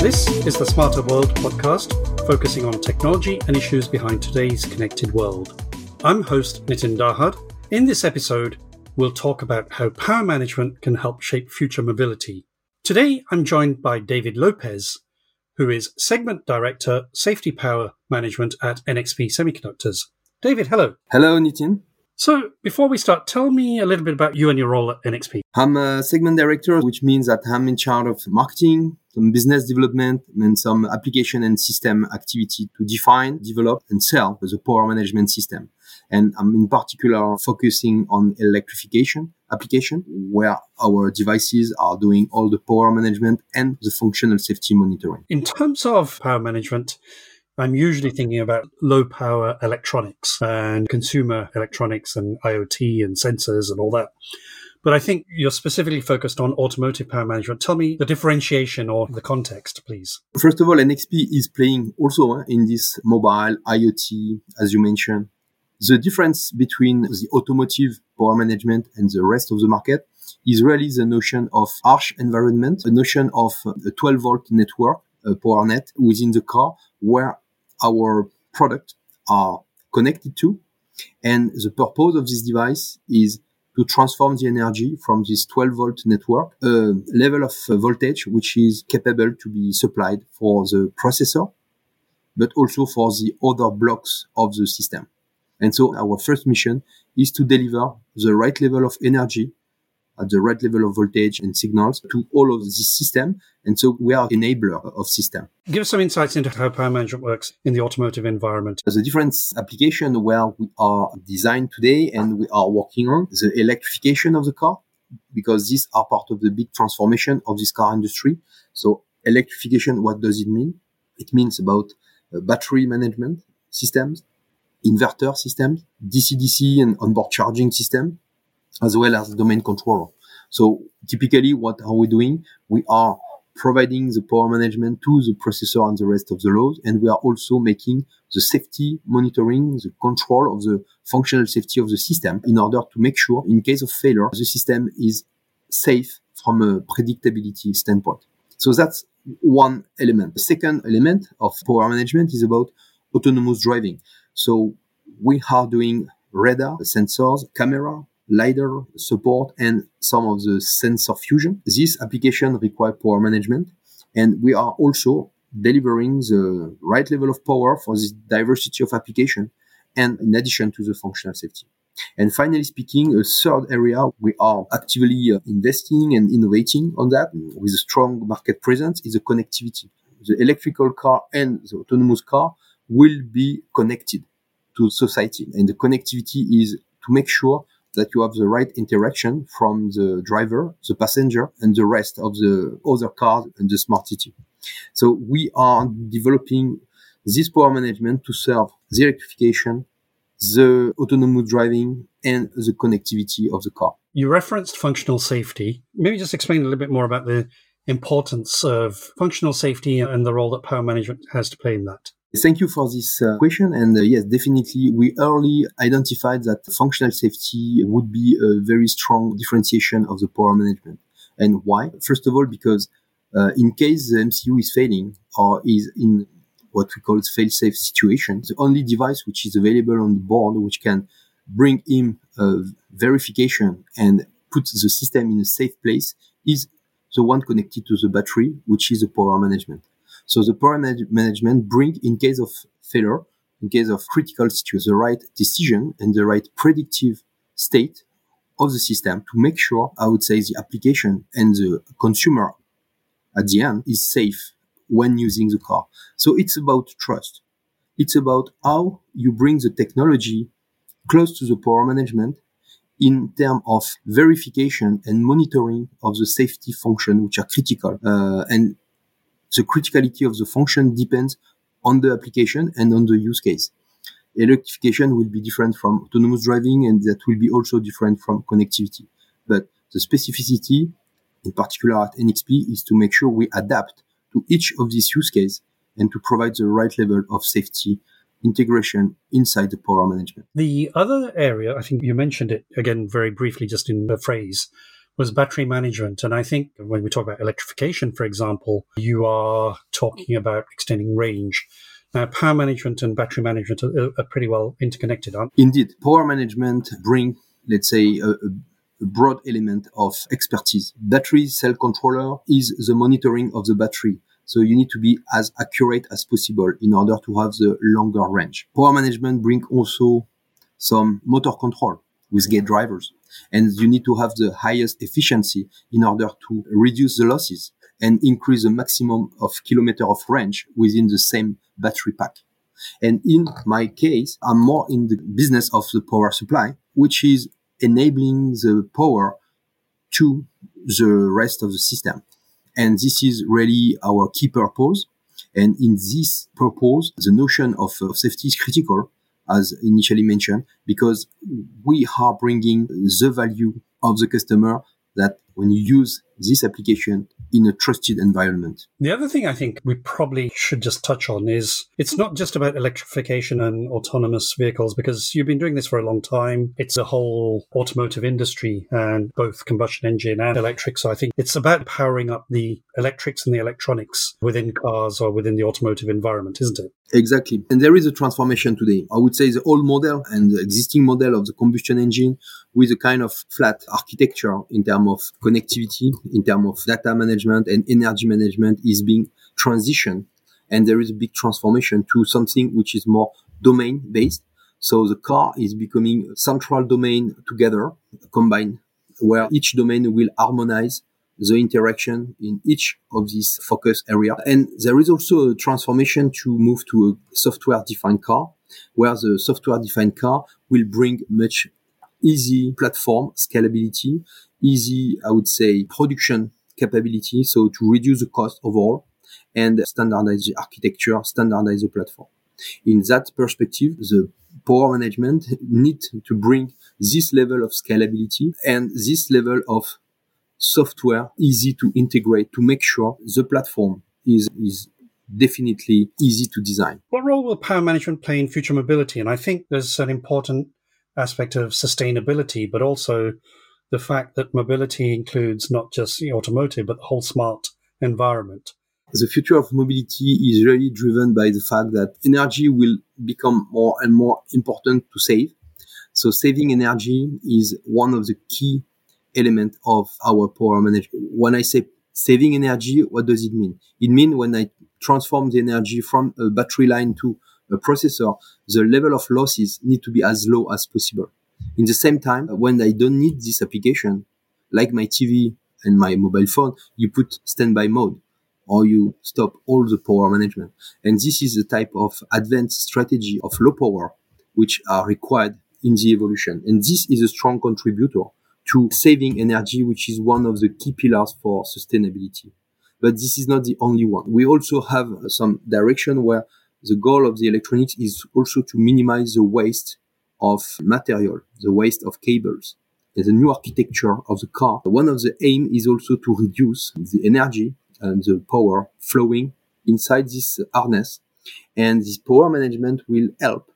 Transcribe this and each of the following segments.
This is the Smarter World podcast, focusing on technology and issues behind today's connected world. I'm host Nitin Dahad. In this episode, we'll talk about how power management can help shape future mobility. Today, I'm joined by David Lopez, who is Segment Director, Safety Power Management at NXP Semiconductors. David, hello. Hello, Nitin. So, before we start, tell me a little bit about you and your role at NXP. I'm a segment director, which means that I'm in charge of marketing, some business development, and some application and system activity to define, develop, and sell the power management system. And I'm in particular focusing on electrification application, where our devices are doing all the power management and the functional safety monitoring. In terms of power management, I'm usually thinking about low power electronics and consumer electronics and IoT and sensors and all that. But I think you're specifically focused on automotive power management. Tell me the differentiation or the context, please. First of all, NXP is playing also eh, in this mobile IoT, as you mentioned. The difference between the automotive power management and the rest of the market is really the notion of harsh environment, the notion of a 12 volt network, a power net within the car, where our product are connected to. And the purpose of this device is to transform the energy from this 12 volt network, a level of voltage which is capable to be supplied for the processor, but also for the other blocks of the system. And so our first mission is to deliver the right level of energy at the right level of voltage and signals to all of this system. And so we are enabler of system. Give us some insights into how power management works in the automotive environment. The different application where we are designed today and we are working on the electrification of the car because these are part of the big transformation of this car industry. So electrification, what does it mean? It means about uh, battery management systems, inverter systems, DC-DC and onboard charging system, as well as domain controller. So typically what are we doing? We are providing the power management to the processor and the rest of the load. And we are also making the safety monitoring, the control of the functional safety of the system in order to make sure in case of failure, the system is safe from a predictability standpoint. So that's one element. The second element of power management is about autonomous driving. So we are doing radar, sensors, camera, LiDAR support and some of the sensor fusion. This application require power management and we are also delivering the right level of power for this diversity of application and in addition to the functional safety. And finally speaking, a third area we are actively uh, investing and innovating on that with a strong market presence is the connectivity. The electrical car and the autonomous car will be connected to society and the connectivity is to make sure that you have the right interaction from the driver, the passenger, and the rest of the other cars and the smart city. So we are developing this power management to serve the electrification, the autonomous driving, and the connectivity of the car. You referenced functional safety. Maybe just explain a little bit more about the importance of functional safety and the role that power management has to play in that. Thank you for this uh, question. And uh, yes, definitely, we early identified that functional safety would be a very strong differentiation of the power management. And why? First of all, because uh, in case the MCU is failing or is in what we call fail-safe situation, the only device which is available on the board which can bring in verification and put the system in a safe place is the one connected to the battery, which is the power management. So the power management bring in case of failure, in case of critical situation, the right decision and the right predictive state of the system to make sure, I would say, the application and the consumer at the end is safe when using the car. So it's about trust. It's about how you bring the technology close to the power management in terms of verification and monitoring of the safety function, which are critical. Uh, and the criticality of the function depends on the application and on the use case. Electrification will be different from autonomous driving and that will be also different from connectivity. But the specificity, in particular at NXP, is to make sure we adapt to each of these use cases and to provide the right level of safety integration inside the power management. The other area, I think you mentioned it again very briefly, just in the phrase, was battery management. And I think when we talk about electrification, for example, you are talking about extending range. Now, power management and battery management are, are pretty well interconnected, aren't they? Indeed. Power management bring, let's say, a, a broad element of expertise. Battery cell controller is the monitoring of the battery. So you need to be as accurate as possible in order to have the longer range. Power management bring also some motor control with gate drivers. And you need to have the highest efficiency in order to reduce the losses and increase the maximum of kilometer of range within the same battery pack. And in my case, I'm more in the business of the power supply, which is enabling the power to the rest of the system. And this is really our key purpose. And in this purpose, the notion of, of safety is critical, as initially mentioned, because we are bringing the value of the customer that when you use this application in a trusted environment. The other thing I think we probably should just touch on is it's not just about electrification and autonomous vehicles because you've been doing this for a long time. It's a whole automotive industry and both combustion engine and electric. So I think it's about powering up the electrics and the electronics within cars or within the automotive environment, isn't it? Exactly. And there is a transformation today. I would say the old model and the existing model of the combustion engine with a kind of flat architecture in terms of connectivity, in terms of data management and energy management is being transitioned. And there is a big transformation to something which is more domain based. So the car is becoming central domain together, combined, where each domain will harmonize the interaction in each of these focus area. And there is also a transformation to move to a software defined car, where the software defined car will bring much easy platform scalability, easy, I would say, production capability. So to reduce the cost overall and standardize the architecture, standardize the platform. In that perspective, the power management need to bring this level of scalability and this level of software easy to integrate to make sure the platform is, is definitely easy to design. What role will power management play in future mobility? And I think there's an important aspect of sustainability, but also the fact that mobility includes not just the automotive, but the whole smart environment. The future of mobility is really driven by the fact that energy will become more and more important to save. So saving energy is one of the key element of our power management. When I say saving energy, what does it mean? It means when I transform the energy from a battery line to a processor, the level of losses need to be as low as possible. In the same time, when I don't need this application, like my TV and my mobile phone, you put standby mode or you stop all the power management. And this is the type of advanced strategy of low power which are required in the evolution. And this is a strong contributor to saving energy, which is one of the key pillars for sustainability. But this is not the only one. We also have some direction where the goal of the electronics is also to minimize the waste of material, the waste of cables. There's a new architecture of the car. One of the aim is also to reduce the energy and the power flowing inside this harness. And this power management will help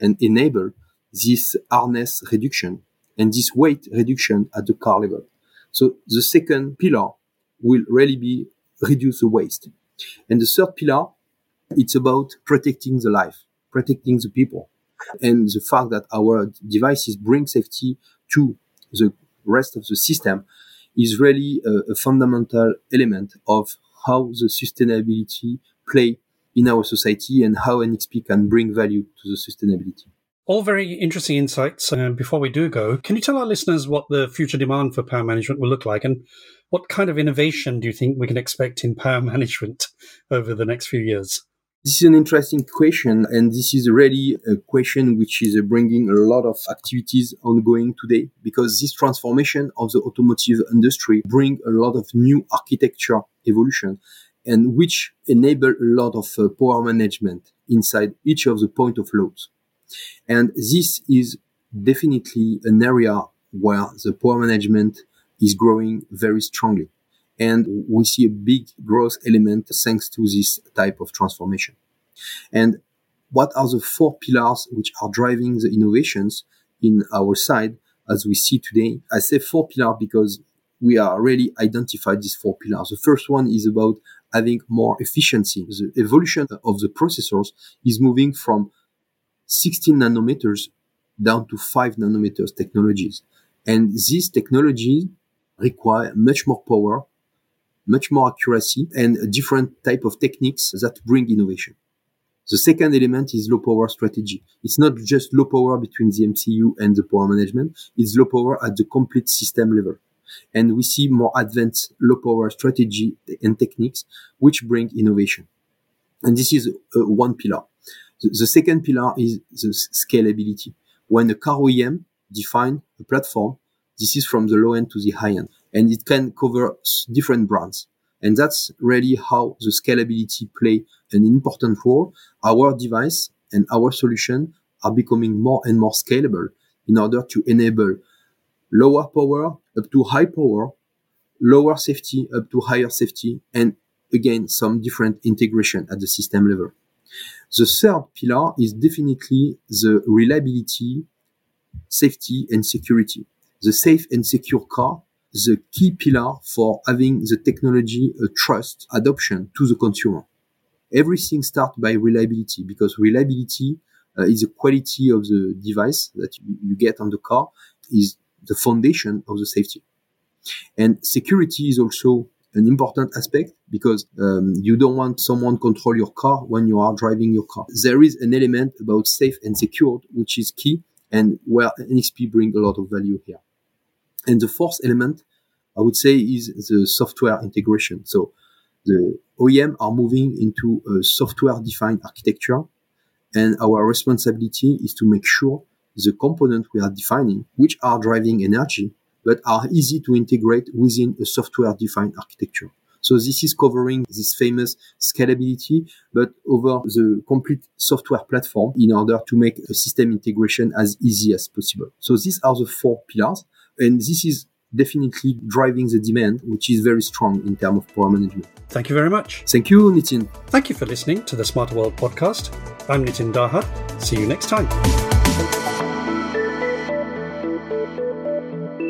and enable this harness reduction and this weight reduction at the car level. So the second pillar will really be reduce the waste. And the third pillar, it's about protecting the life, protecting the people. And the fact that our devices bring safety to the rest of the system is really a, a fundamental element of how the sustainability play in our society and how NXP can bring value to the sustainability. All very interesting insights. And uh, before we do go, can you tell our listeners what the future demand for power management will look like and what kind of innovation do you think we can expect in power management over the next few years? This is an interesting question, and this is really a question which is bringing a lot of activities ongoing today because this transformation of the automotive industry bring a lot of new architecture evolution and which enable a lot of uh, power management inside each of the point of loads. And this is definitely an area where the power management is growing very strongly. And we see a big growth element thanks to this type of transformation. And what are the four pillars which are driving the innovations in our side as we see today? I say four pillars because we are really identified these four pillars. The first one is about having more efficiency. The evolution of the processors is moving from 16 nanometers down to 5 nanometers technologies. And these technologies require much more power, much more accuracy, and a different type of techniques that bring innovation. The second element is low power strategy. It's not just low power between the MCU and the power management. It's low power at the complete system level. And we see more advanced low power strategy and techniques which bring innovation. And this is uh, one pillar. The, second pillar is the scalability. When a car OEM define a platform, this is from the low end to the high end and it can cover different brands. And that's really how the scalability play an important role. Our device and our solution are becoming more and more scalable in order to enable lower power up to high power, lower safety up to higher safety, and again, some different integration at the system level. The third pillar is definitely the reliability, safety, and security. The safe and secure car the key pillar for having the technology a trust adoption to the consumer. Everything starts by reliability because reliability uh, is the quality of the device that you get on the car is the foundation of the safety. And security is also an important aspect because um, you don't want someone control your car when you are driving your car. There is an element about safe and secured which is key and where NXP bring a lot of value here. And the fourth element, I would say, is the software integration. So the OEM are moving into a software defined architecture. And our responsibility is to make sure the components we are defining, which are driving energy, but are easy to integrate within a software defined architecture. So this is covering this famous scalability, but over the complete software platform in order to make a system integration as easy as possible. So these are the four pillars. And this is definitely driving the demand, which is very strong in terms of power management. Thank you very much. Thank you, Nitin. Thank you for listening to the Smarter World podcast. I'm Nitin Dahad. See you next time. Thank you.